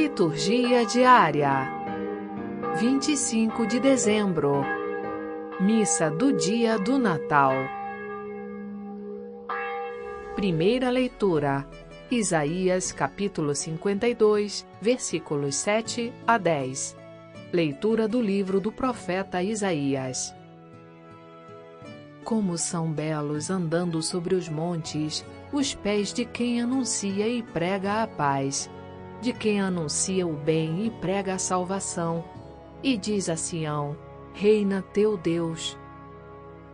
Liturgia diária. 25 de dezembro. Missa do dia do Natal. Primeira leitura. Isaías capítulo 52, versículos 7 a 10 Leitura do livro do profeta Isaías. Como são belos andando sobre os montes os pés de quem anuncia e prega a paz, de quem anuncia o bem e prega a salvação, e diz a Sião: Reina teu Deus.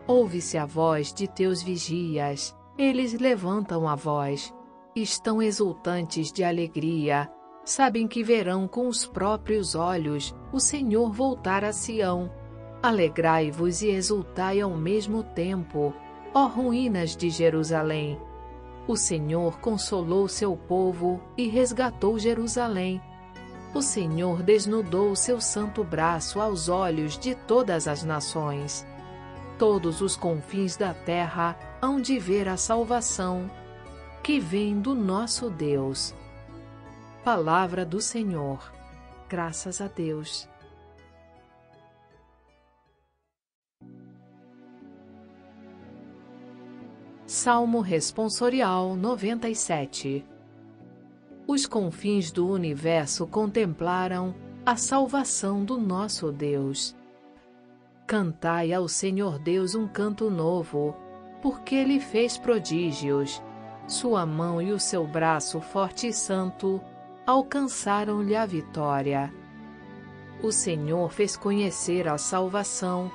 Ouve-se a voz de teus vigias, eles levantam a voz, estão exultantes de alegria, sabem que verão com os próprios olhos o Senhor voltar a Sião Alegrai-vos e exultai ao mesmo tempo, ó ruínas de Jerusalém. O Senhor consolou seu povo e resgatou Jerusalém. O Senhor desnudou seu santo braço aos olhos de todas as nações. Todos os confins da terra hão de ver a salvação que vem do nosso Deus. Palavra do Senhor. Graças a Deus. Salmo Responsorial 97 Os confins do universo contemplaram a salvação do nosso Deus. Cantai ao Senhor Deus um canto novo, porque Ele fez prodígios. Sua mão e o seu braço forte e santo alcançaram-lhe a vitória. O Senhor fez conhecer a salvação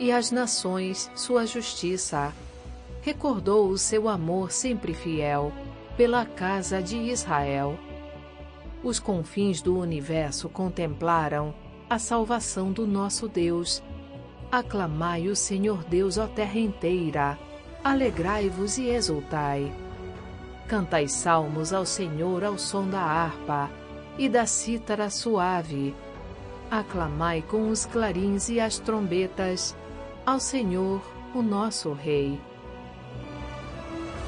e as nações sua justiça recordou o seu amor sempre fiel pela casa de Israel. Os confins do universo contemplaram a salvação do nosso Deus. Aclamai o Senhor Deus, ó terra inteira, alegrai-vos e exultai. Cantai salmos ao Senhor ao som da harpa e da cítara suave. Aclamai com os clarins e as trombetas ao Senhor, o nosso Rei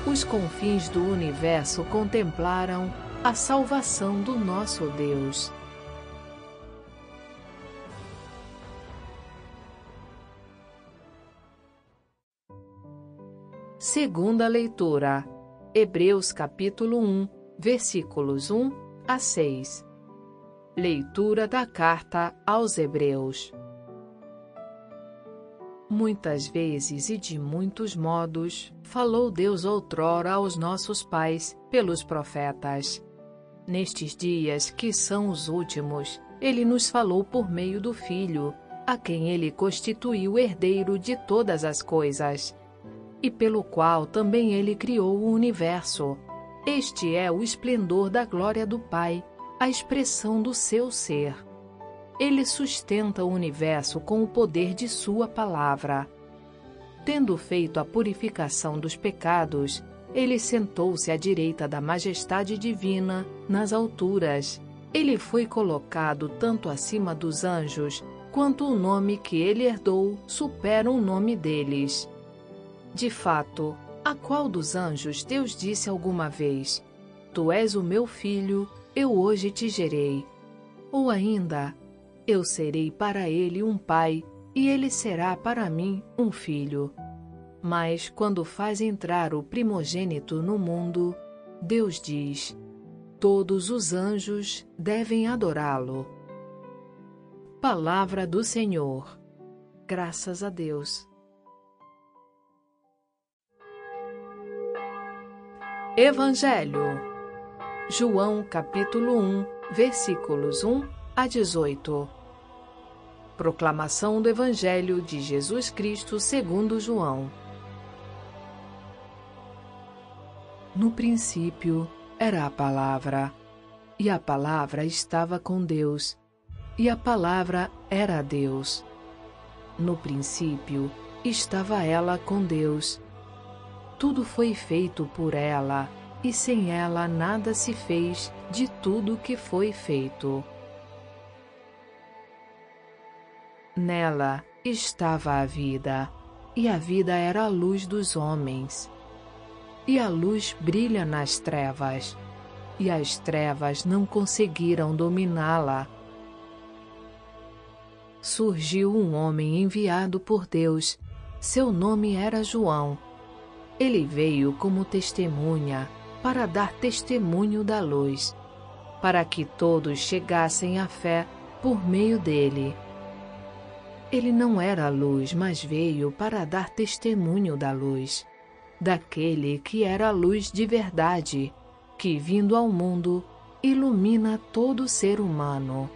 os confins do universo contemplaram a salvação do nosso Deus. Segunda leitura. Hebreus capítulo 1, versículos 1 a 6. Leitura da carta aos Hebreus. Muitas vezes e de muitos modos, falou Deus outrora aos nossos pais pelos profetas. Nestes dias, que são os últimos, ele nos falou por meio do Filho, a quem ele constituiu herdeiro de todas as coisas, e pelo qual também ele criou o universo. Este é o esplendor da glória do Pai, a expressão do seu ser ele sustenta o universo com o poder de Sua palavra. Tendo feito a purificação dos pecados, ele sentou-se à direita da majestade divina nas alturas. Ele foi colocado tanto acima dos anjos, quanto o nome que ele herdou supera o nome deles. De fato, a qual dos anjos Deus disse alguma vez: Tu és o meu filho, eu hoje te gerei? Ou ainda, eu serei para ele um pai, e ele será para mim um filho. Mas quando faz entrar o primogênito no mundo, Deus diz: Todos os anjos devem adorá-lo. Palavra do Senhor. Graças a Deus. Evangelho. João capítulo 1, versículos 1 a 18. Proclamação do Evangelho de Jesus Cristo segundo João. No princípio era a palavra, e a palavra estava com Deus, e a palavra era Deus. No princípio estava ela com Deus. Tudo foi feito por ela, e sem ela nada se fez de tudo que foi feito. Nela estava a vida, e a vida era a luz dos homens. E a luz brilha nas trevas, e as trevas não conseguiram dominá-la. Surgiu um homem enviado por Deus. Seu nome era João. Ele veio como testemunha para dar testemunho da luz, para que todos chegassem à fé por meio dele. Ele não era a luz, mas veio para dar testemunho da luz, daquele que era a luz de verdade, que vindo ao mundo ilumina todo ser humano.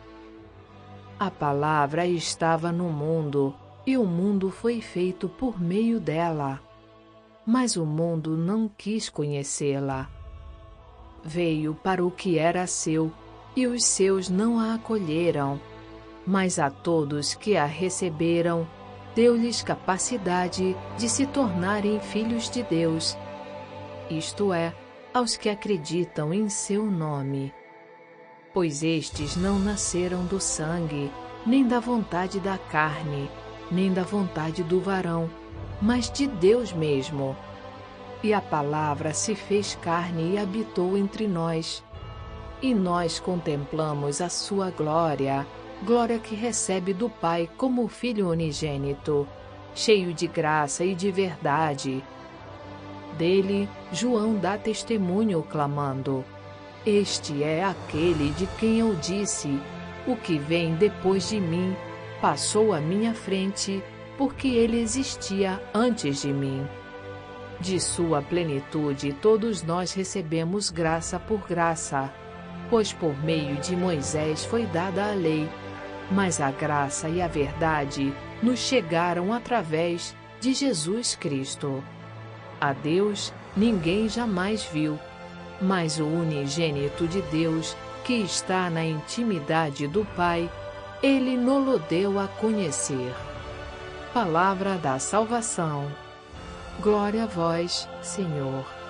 A palavra estava no mundo, e o mundo foi feito por meio dela. Mas o mundo não quis conhecê-la. Veio para o que era seu, e os seus não a acolheram. Mas a todos que a receberam, deu-lhes capacidade de se tornarem filhos de Deus, isto é, aos que acreditam em seu nome. Pois estes não nasceram do sangue, nem da vontade da carne, nem da vontade do varão, mas de Deus mesmo. E a palavra se fez carne e habitou entre nós. E nós contemplamos a sua glória, glória que recebe do Pai como Filho unigênito, cheio de graça e de verdade. Dele, João dá testemunho, clamando: Este é aquele de quem eu disse: O que vem depois de mim passou à minha frente, porque ele existia antes de mim. De sua plenitude, todos nós recebemos graça por graça, pois por meio de Moisés foi dada a lei mas a graça e a verdade nos chegaram através de Jesus Cristo. A Deus ninguém jamais viu, mas o unigênito de Deus, que está na intimidade do Pai, ele nolo deu a conhecer. Palavra da salvação. Glória a vós, Senhor.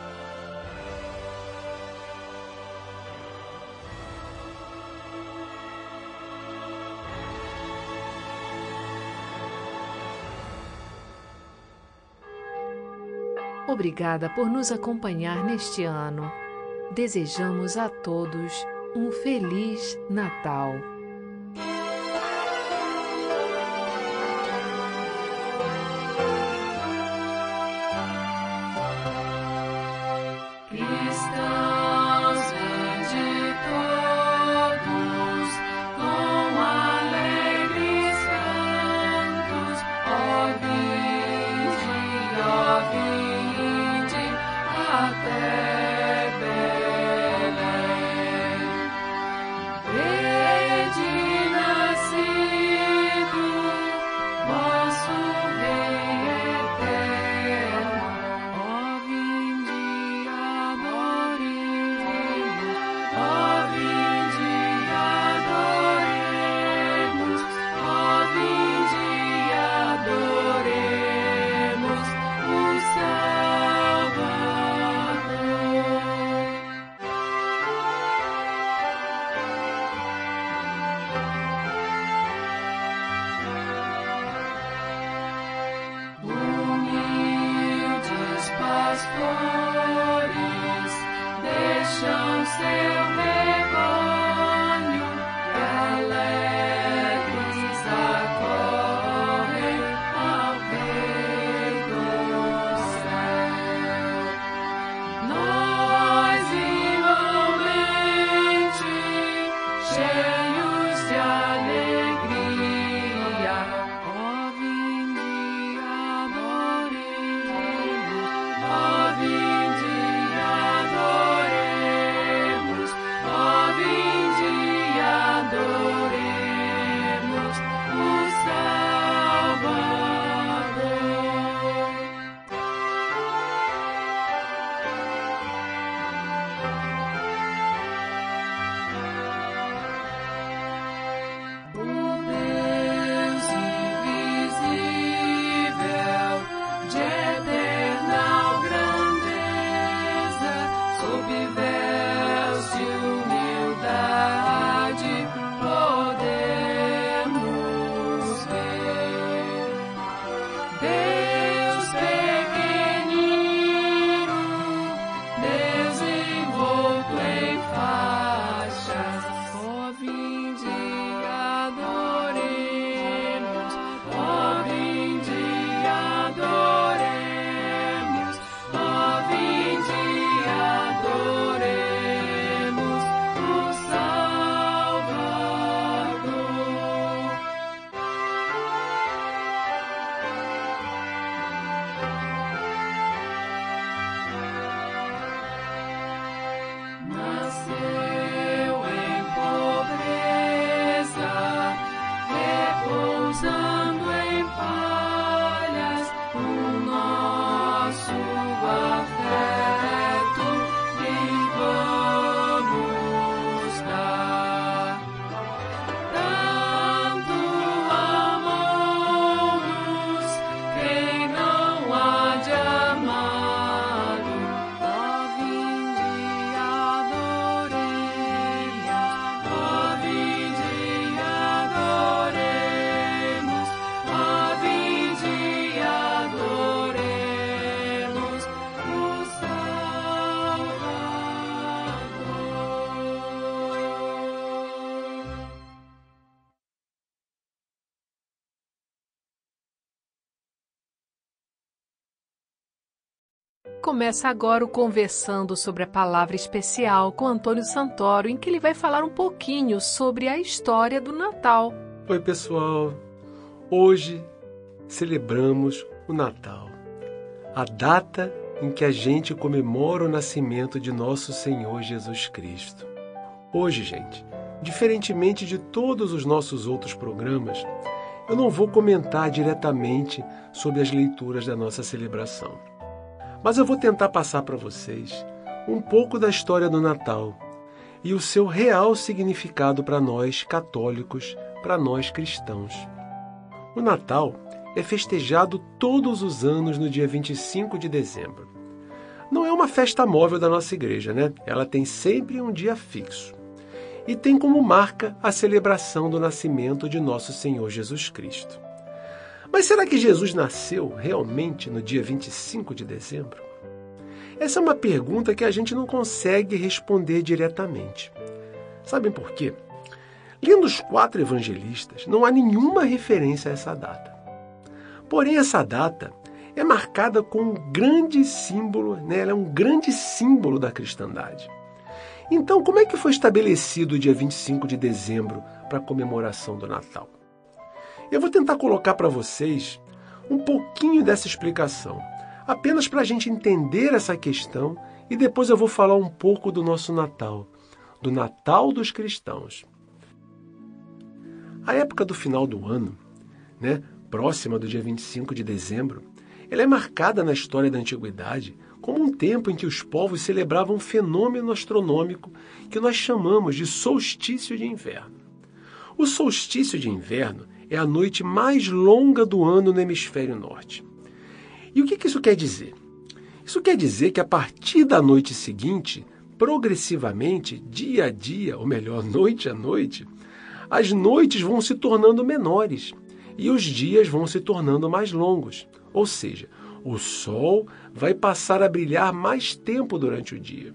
Obrigada por nos acompanhar neste ano. Desejamos a todos um Feliz Natal. Começa agora o Conversando sobre a Palavra Especial com Antônio Santoro, em que ele vai falar um pouquinho sobre a história do Natal. Oi, pessoal! Hoje celebramos o Natal, a data em que a gente comemora o nascimento de nosso Senhor Jesus Cristo. Hoje, gente, diferentemente de todos os nossos outros programas, eu não vou comentar diretamente sobre as leituras da nossa celebração. Mas eu vou tentar passar para vocês um pouco da história do Natal e o seu real significado para nós católicos, para nós cristãos. O Natal é festejado todos os anos no dia 25 de dezembro. Não é uma festa móvel da nossa igreja, né? Ela tem sempre um dia fixo. E tem como marca a celebração do nascimento de nosso Senhor Jesus Cristo. Mas será que Jesus nasceu realmente no dia 25 de dezembro? Essa é uma pergunta que a gente não consegue responder diretamente. Sabem por quê? Lendo os quatro evangelistas, não há nenhuma referência a essa data. Porém, essa data é marcada com um grande símbolo, né? ela é um grande símbolo da cristandade. Então, como é que foi estabelecido o dia 25 de dezembro para a comemoração do Natal? Eu vou tentar colocar para vocês um pouquinho dessa explicação, apenas para a gente entender essa questão e depois eu vou falar um pouco do nosso Natal, do Natal dos cristãos. A época do final do ano, né, próxima do dia 25 de dezembro, ela é marcada na história da antiguidade como um tempo em que os povos celebravam um fenômeno astronômico que nós chamamos de solstício de inverno. O solstício de inverno é a noite mais longa do ano no hemisfério norte. E o que isso quer dizer? Isso quer dizer que a partir da noite seguinte, progressivamente, dia a dia, ou melhor, noite a noite, as noites vão se tornando menores e os dias vão se tornando mais longos. Ou seja, o sol vai passar a brilhar mais tempo durante o dia.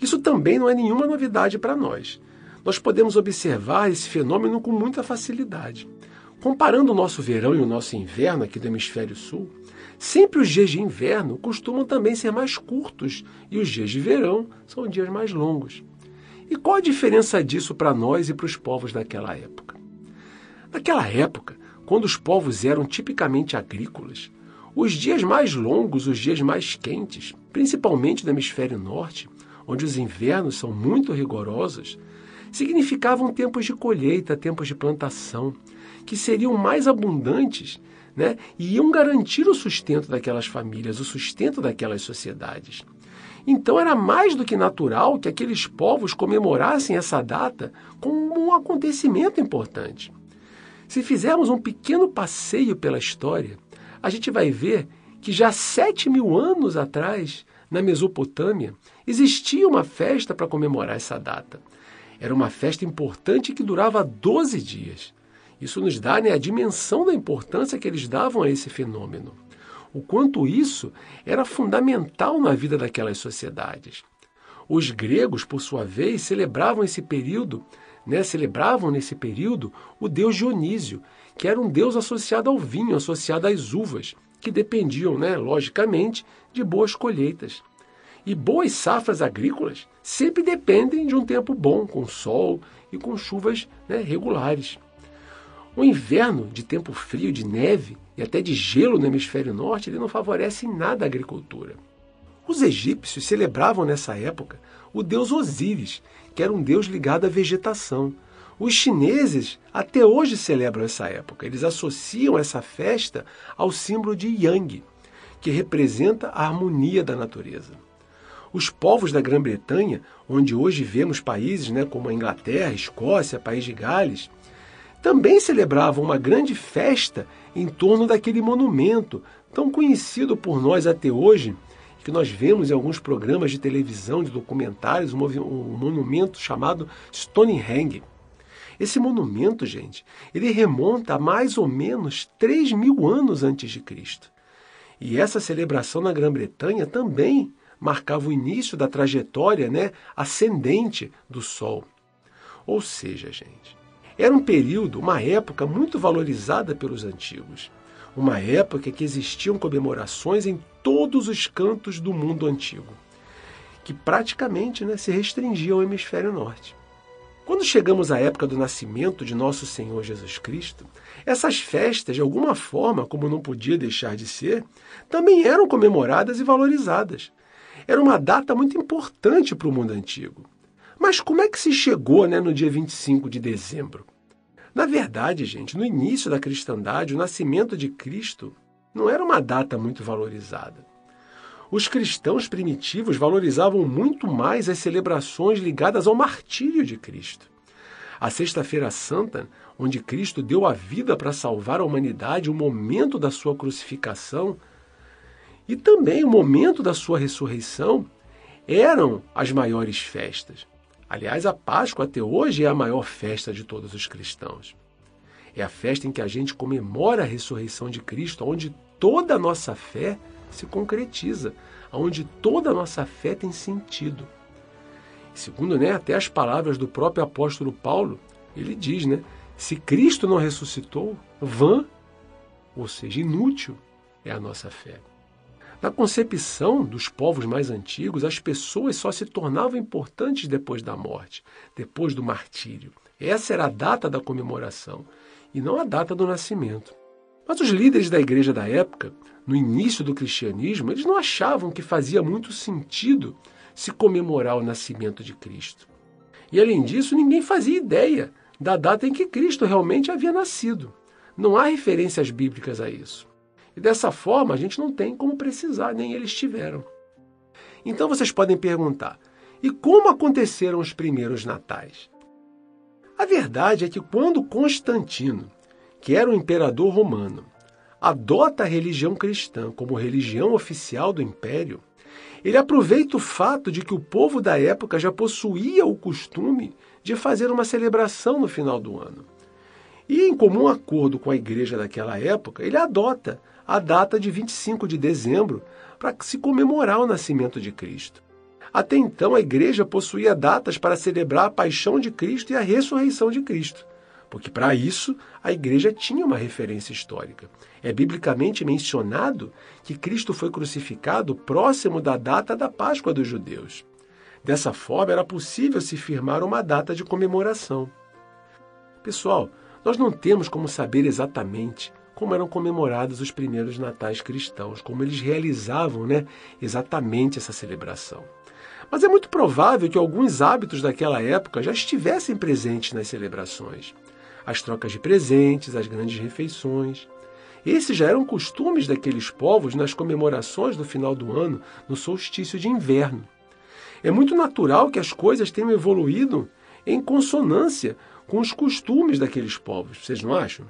Isso também não é nenhuma novidade para nós. Nós podemos observar esse fenômeno com muita facilidade. Comparando o nosso verão e o nosso inverno aqui do hemisfério sul, sempre os dias de inverno costumam também ser mais curtos e os dias de verão são dias mais longos. E qual a diferença disso para nós e para os povos daquela época? Naquela época, quando os povos eram tipicamente agrícolas, os dias mais longos, os dias mais quentes, principalmente no hemisfério norte, onde os invernos são muito rigorosos, significavam tempos de colheita, tempos de plantação, que seriam mais abundantes né, e iam garantir o sustento daquelas famílias, o sustento daquelas sociedades. Então era mais do que natural que aqueles povos comemorassem essa data como um acontecimento importante. Se fizermos um pequeno passeio pela história, a gente vai ver que já sete mil anos atrás, na Mesopotâmia, existia uma festa para comemorar essa data. Era uma festa importante que durava 12 dias. Isso nos dá né, a dimensão da importância que eles davam a esse fenômeno. O quanto isso era fundamental na vida daquelas sociedades. Os gregos, por sua vez, celebravam esse período, né, celebravam nesse período o deus Dionísio, que era um deus associado ao vinho, associado às uvas, que dependiam, né, logicamente, de boas colheitas. E boas safras agrícolas sempre dependem de um tempo bom, com sol e com chuvas né, regulares. O inverno, de tempo frio, de neve e até de gelo no hemisfério norte, ele não favorece em nada a agricultura. Os egípcios celebravam nessa época o deus Osíris, que era um deus ligado à vegetação. Os chineses até hoje celebram essa época. Eles associam essa festa ao símbolo de Yang, que representa a harmonia da natureza. Os povos da Grã-Bretanha, onde hoje vemos países né, como a Inglaterra, Escócia, País de Gales, também celebravam uma grande festa em torno daquele monumento, tão conhecido por nós até hoje, que nós vemos em alguns programas de televisão, de documentários, um monumento chamado Stonehenge. Esse monumento, gente, ele remonta a mais ou menos 3 mil anos antes de Cristo. E essa celebração na Grã-Bretanha também marcava o início da trajetória né, ascendente do Sol. Ou seja, gente, era um período, uma época muito valorizada pelos antigos. uma época que existiam comemorações em todos os cantos do mundo antigo, que praticamente né, se restringiam ao hemisfério norte. Quando chegamos à época do nascimento de nosso Senhor Jesus Cristo, essas festas, de alguma forma, como não podia deixar de ser, também eram comemoradas e valorizadas. Era uma data muito importante para o mundo antigo. Mas como é que se chegou né, no dia 25 de dezembro? Na verdade, gente, no início da cristandade, o nascimento de Cristo não era uma data muito valorizada. Os cristãos primitivos valorizavam muito mais as celebrações ligadas ao martírio de Cristo. A Sexta-feira Santa, onde Cristo deu a vida para salvar a humanidade, o momento da sua crucificação e também o momento da sua ressurreição, eram as maiores festas. Aliás, a Páscoa até hoje é a maior festa de todos os cristãos. É a festa em que a gente comemora a ressurreição de Cristo, onde toda a nossa fé se concretiza, onde toda a nossa fé tem sentido. Segundo né, até as palavras do próprio apóstolo Paulo, ele diz, né, se Cristo não ressuscitou, vã, ou seja, inútil é a nossa fé. Na concepção dos povos mais antigos, as pessoas só se tornavam importantes depois da morte, depois do martírio. Essa era a data da comemoração e não a data do nascimento. Mas os líderes da igreja da época, no início do cristianismo, eles não achavam que fazia muito sentido se comemorar o nascimento de Cristo. E além disso, ninguém fazia ideia da data em que Cristo realmente havia nascido. Não há referências bíblicas a isso. E dessa forma, a gente não tem como precisar, nem eles tiveram. Então vocês podem perguntar: e como aconteceram os primeiros natais? A verdade é que quando Constantino, que era o imperador romano, adota a religião cristã como religião oficial do império, ele aproveita o fato de que o povo da época já possuía o costume de fazer uma celebração no final do ano. E, em comum acordo com a igreja daquela época, ele adota a data de 25 de dezembro para se comemorar o nascimento de Cristo. Até então, a igreja possuía datas para celebrar a paixão de Cristo e a ressurreição de Cristo, porque para isso a igreja tinha uma referência histórica. É biblicamente mencionado que Cristo foi crucificado próximo da data da Páscoa dos judeus. Dessa forma, era possível se firmar uma data de comemoração. Pessoal, nós não temos como saber exatamente como eram comemorados os primeiros natais cristãos, como eles realizavam né, exatamente essa celebração. Mas é muito provável que alguns hábitos daquela época já estivessem presentes nas celebrações. As trocas de presentes, as grandes refeições. Esses já eram costumes daqueles povos nas comemorações do final do ano, no solstício de inverno. É muito natural que as coisas tenham evoluído em consonância com os costumes daqueles povos, vocês não acham?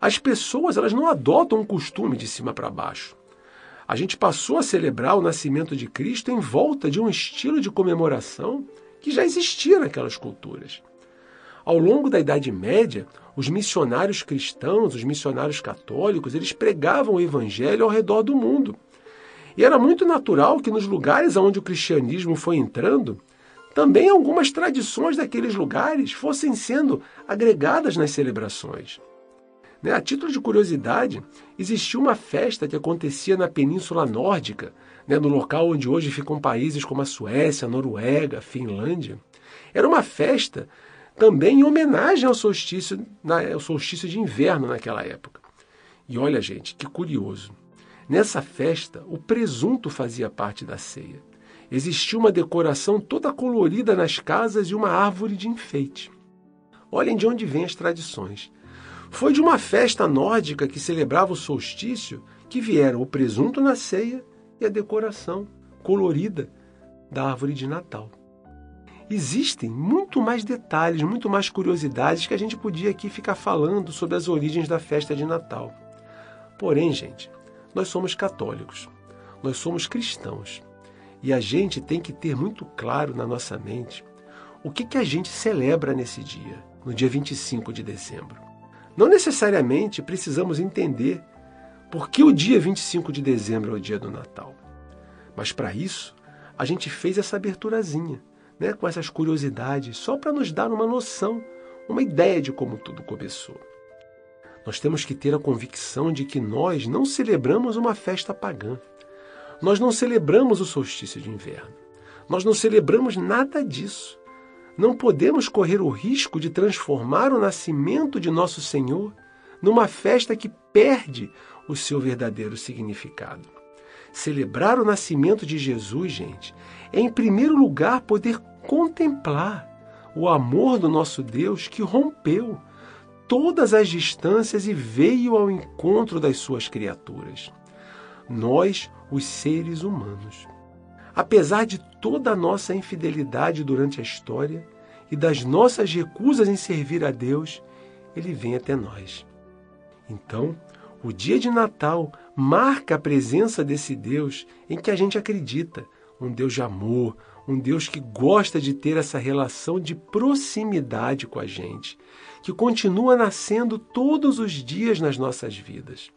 As pessoas elas não adotam um costume de cima para baixo. A gente passou a celebrar o nascimento de Cristo em volta de um estilo de comemoração que já existia naquelas culturas. Ao longo da Idade Média, os missionários cristãos, os missionários católicos, eles pregavam o evangelho ao redor do mundo. E era muito natural que nos lugares onde o cristianismo foi entrando, também algumas tradições daqueles lugares fossem sendo agregadas nas celebrações. Né? A título de curiosidade, existia uma festa que acontecia na Península Nórdica, né? no local onde hoje ficam países como a Suécia, a Noruega, a Finlândia. Era uma festa também em homenagem ao solstício, ao solstício de inverno naquela época. E olha, gente, que curioso. Nessa festa, o presunto fazia parte da ceia. Existia uma decoração toda colorida nas casas e uma árvore de enfeite. Olhem de onde vêm as tradições. Foi de uma festa nórdica que celebrava o solstício que vieram o presunto na ceia e a decoração colorida da árvore de Natal. Existem muito mais detalhes, muito mais curiosidades que a gente podia aqui ficar falando sobre as origens da festa de Natal. Porém, gente, nós somos católicos, nós somos cristãos e a gente tem que ter muito claro na nossa mente o que, que a gente celebra nesse dia, no dia 25 de dezembro. Não necessariamente precisamos entender por que o dia 25 de dezembro é o dia do Natal. Mas para isso, a gente fez essa aberturazinha, né, com essas curiosidades, só para nos dar uma noção, uma ideia de como tudo começou. Nós temos que ter a convicção de que nós não celebramos uma festa pagã. Nós não celebramos o solstício de inverno. Nós não celebramos nada disso. Não podemos correr o risco de transformar o nascimento de nosso Senhor numa festa que perde o seu verdadeiro significado. Celebrar o nascimento de Jesus, gente, é em primeiro lugar poder contemplar o amor do nosso Deus que rompeu todas as distâncias e veio ao encontro das suas criaturas. Nós, os seres humanos. Apesar de toda a nossa infidelidade durante a história e das nossas recusas em servir a Deus, ele vem até nós. Então, o dia de Natal marca a presença desse Deus em que a gente acredita, um Deus de amor, um Deus que gosta de ter essa relação de proximidade com a gente, que continua nascendo todos os dias nas nossas vidas.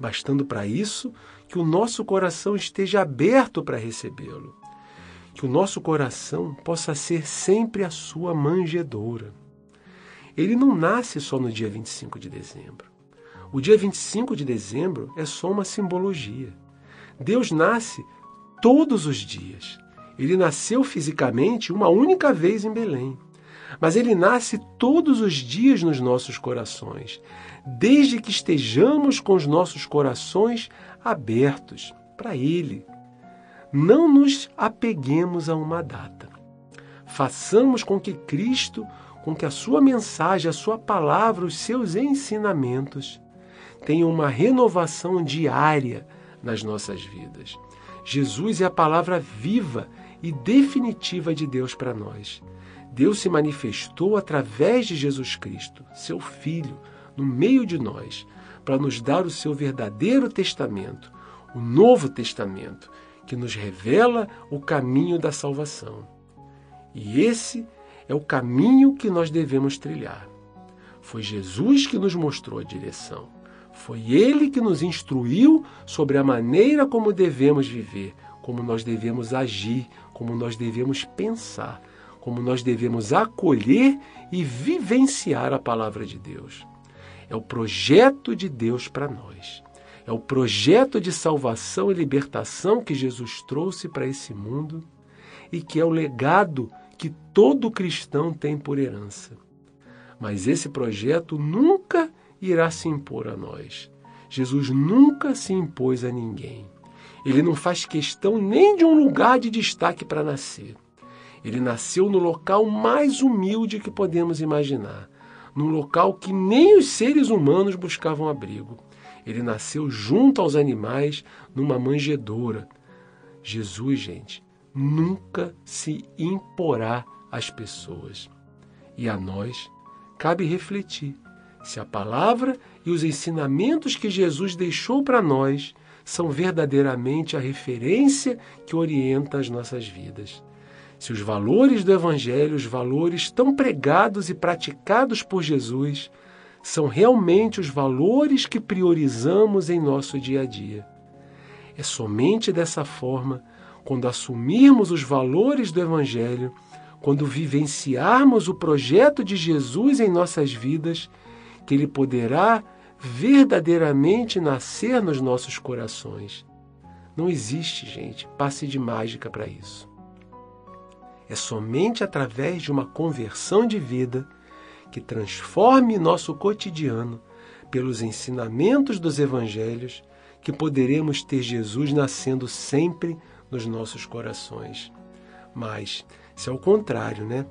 Bastando para isso que o nosso coração esteja aberto para recebê-lo, que o nosso coração possa ser sempre a sua manjedoura. Ele não nasce só no dia 25 de dezembro. O dia 25 de dezembro é só uma simbologia. Deus nasce todos os dias. Ele nasceu fisicamente uma única vez em Belém. Mas ele nasce todos os dias nos nossos corações, desde que estejamos com os nossos corações abertos para ele. Não nos apeguemos a uma data. Façamos com que Cristo, com que a sua mensagem, a sua palavra, os seus ensinamentos tenham uma renovação diária nas nossas vidas. Jesus é a palavra viva e definitiva de Deus para nós. Deus se manifestou através de Jesus Cristo, seu Filho, no meio de nós, para nos dar o seu verdadeiro testamento, o Novo Testamento, que nos revela o caminho da salvação. E esse é o caminho que nós devemos trilhar. Foi Jesus que nos mostrou a direção. Foi ele que nos instruiu sobre a maneira como devemos viver, como nós devemos agir, como nós devemos pensar, como nós devemos acolher e vivenciar a palavra de Deus. É o projeto de Deus para nós. É o projeto de salvação e libertação que Jesus trouxe para esse mundo e que é o legado que todo cristão tem por herança. Mas esse projeto nunca irá se impor a nós. Jesus nunca se impôs a ninguém. Ele não faz questão nem de um lugar de destaque para nascer. Ele nasceu no local mais humilde que podemos imaginar, num local que nem os seres humanos buscavam abrigo. Ele nasceu junto aos animais, numa manjedoura. Jesus, gente, nunca se imporá às pessoas. E a nós cabe refletir se a palavra e os ensinamentos que Jesus deixou para nós são verdadeiramente a referência que orienta as nossas vidas. Se os valores do Evangelho, os valores tão pregados e praticados por Jesus, são realmente os valores que priorizamos em nosso dia a dia. É somente dessa forma, quando assumirmos os valores do Evangelho, quando vivenciarmos o projeto de Jesus em nossas vidas, que Ele poderá verdadeiramente nascer nos nossos corações. Não existe, gente, passe de mágica para isso. É somente através de uma conversão de vida que transforme nosso cotidiano pelos ensinamentos dos evangelhos que poderemos ter Jesus nascendo sempre nos nossos corações. Mas, se ao contrário, né,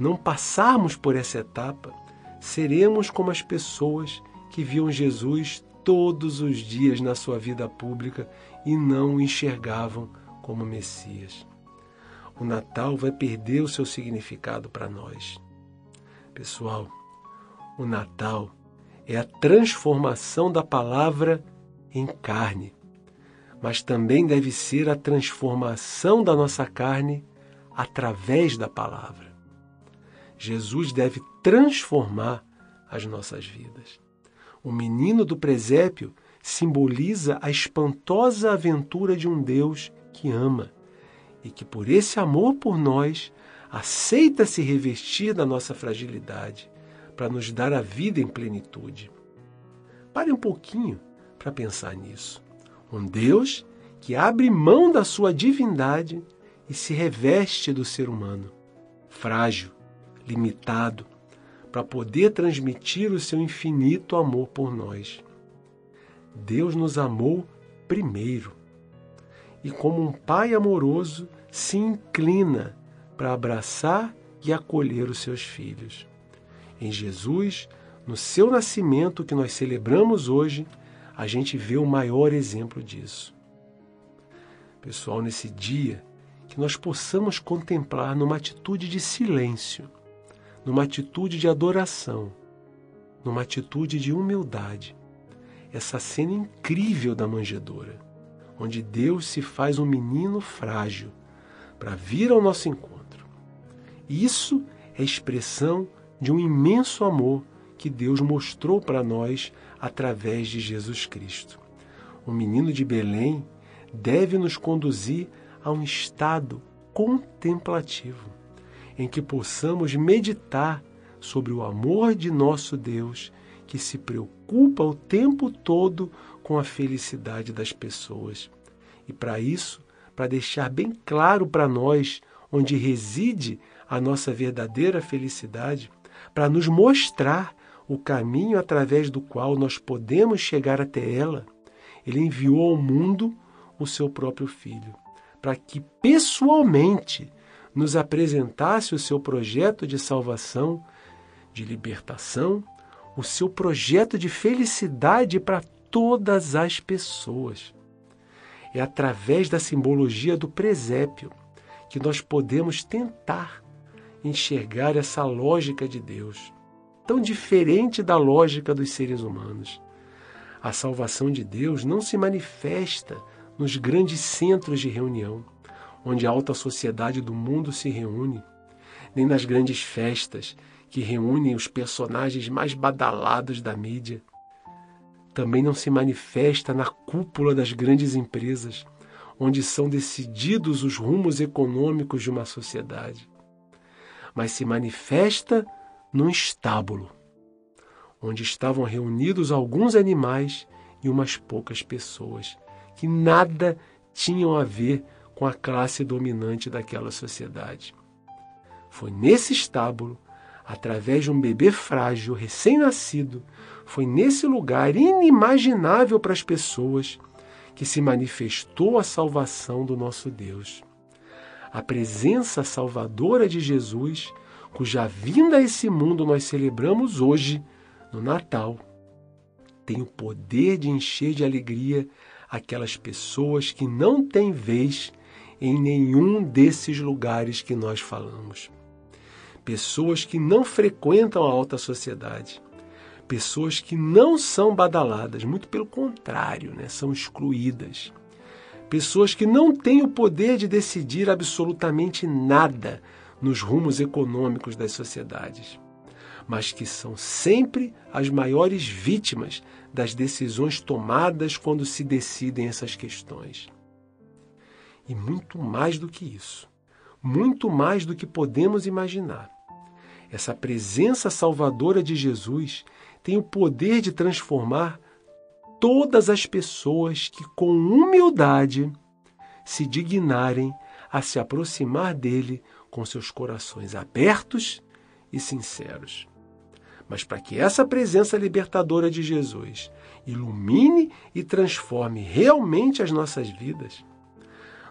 não passarmos por essa etapa, seremos como as pessoas que viam Jesus todos os dias na sua vida pública e não o enxergavam como Messias. O Natal vai perder o seu significado para nós. Pessoal, o Natal é a transformação da palavra em carne, mas também deve ser a transformação da nossa carne através da palavra. Jesus deve transformar as nossas vidas. O menino do presépio simboliza a espantosa aventura de um Deus que ama e que, por esse amor por nós, aceita se revestir da nossa fragilidade para nos dar a vida em plenitude. Pare um pouquinho para pensar nisso. Um Deus que abre mão da sua divindade e se reveste do ser humano, frágil, limitado, para poder transmitir o seu infinito amor por nós. Deus nos amou primeiro e, como um pai amoroso, se inclina para abraçar e acolher os seus filhos. Em Jesus, no seu nascimento que nós celebramos hoje, a gente vê o maior exemplo disso. Pessoal, nesse dia, que nós possamos contemplar numa atitude de silêncio, numa atitude de adoração, numa atitude de humildade, essa cena incrível da manjedoura, onde Deus se faz um menino frágil para vir ao nosso encontro. Isso é expressão de um imenso amor que Deus mostrou para nós através de Jesus Cristo. O menino de Belém deve nos conduzir a um estado contemplativo, em que possamos meditar sobre o amor de nosso Deus, que se preocupa o tempo todo com a felicidade das pessoas. E para isso, para deixar bem claro para nós onde reside a nossa verdadeira felicidade, para nos mostrar o caminho através do qual nós podemos chegar até ela, ele enviou ao mundo o seu próprio filho, para que pessoalmente nos apresentasse o seu projeto de salvação, de libertação, o seu projeto de felicidade para todas as pessoas. É através da simbologia do presépio que nós podemos tentar enxergar essa lógica de Deus, tão diferente da lógica dos seres humanos. A salvação de Deus não se manifesta nos grandes centros de reunião, onde a alta sociedade do mundo se reúne, nem nas grandes festas que reúnem os personagens mais badalados da mídia. Também não se manifesta na cúpula das grandes empresas, onde são decididos os rumos econômicos de uma sociedade mas se manifesta num estábulo, onde estavam reunidos alguns animais e umas poucas pessoas, que nada tinham a ver com a classe dominante daquela sociedade. Foi nesse estábulo, através de um bebê frágil, recém-nascido, foi nesse lugar inimaginável para as pessoas que se manifestou a salvação do nosso Deus a presença salvadora de Jesus, cuja vinda a esse mundo nós celebramos hoje, no Natal, tem o poder de encher de alegria aquelas pessoas que não têm vez em nenhum desses lugares que nós falamos. Pessoas que não frequentam a alta sociedade. Pessoas que não são badaladas, muito pelo contrário, né? são excluídas pessoas que não têm o poder de decidir absolutamente nada nos rumos econômicos das sociedades, mas que são sempre as maiores vítimas das decisões tomadas quando se decidem essas questões. E muito mais do que isso, muito mais do que podemos imaginar. Essa presença salvadora de Jesus tem o poder de transformar todas as pessoas que, com humildade, se dignarem a se aproximar dele com seus corações abertos e sinceros. Mas para que essa presença libertadora de Jesus ilumine e transforme realmente as nossas vidas,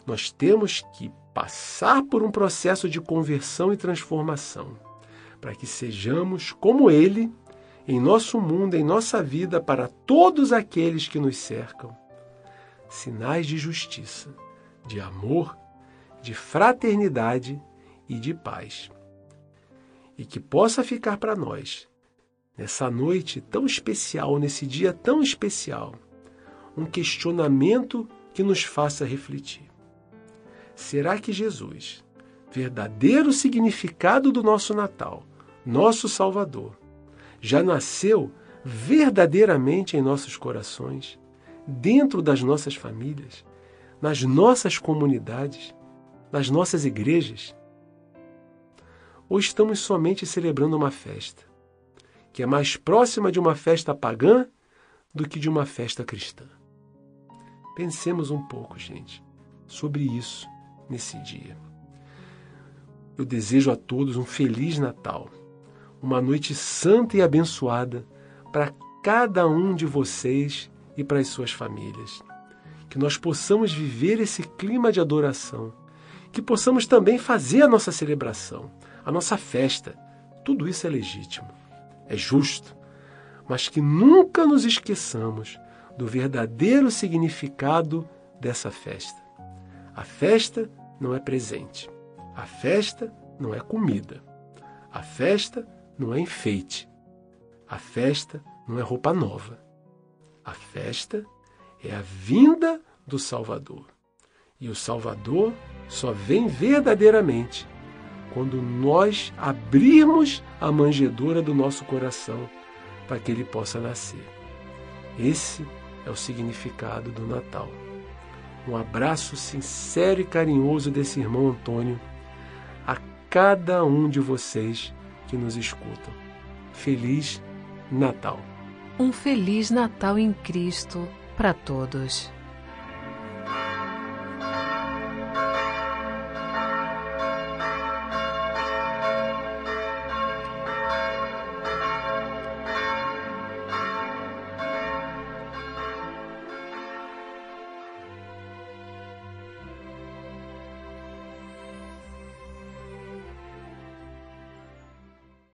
nós temos que passar por um processo de conversão e transformação, para que sejamos como ele em nosso mundo, em nossa vida, para todos aqueles que nos cercam. Sinais de justiça, de amor, de fraternidade e de paz. E que possa ficar para nós, nessa noite tão especial, nesse dia tão especial, um questionamento que nos faça refletir. Será que Jesus, verdadeiro significado do nosso Natal, nosso Salvador, já nasceu verdadeiramente em nossos corações, dentro das nossas famílias, nas nossas comunidades, nas nossas igrejas? Ou estamos somente celebrando uma festa, que é mais próxima de uma festa pagã do que de uma festa cristã. Pensemos um pouco, gente, sobre isso nesse dia. Eu desejo a todos um feliz Natal, uma noite santa e abençoada para cada um de vocês e para as suas famílias. Que nós possamos viver esse clima de adoração, que possamos também fazer a nossa celebração, a nossa festa. Tudo isso é legítimo, é justo, mas que nunca nos esqueçamos do verdadeiro significado dessa festa. A festa não é presente. A festa não é comida. A festa não é enfeite. A festa não é roupa nova. A festa é a vinda do Salvador. E o Salvador só vem verdadeiramente quando nós abrirmos a manjedoura do nosso coração para que ele possa nascer. Esse é o significado do Natal. Um abraço sincero e carinhoso desse irmão Antônio cada um de vocês que nos escutam. Feliz Natal! Um Feliz Natal em Cristo para todos.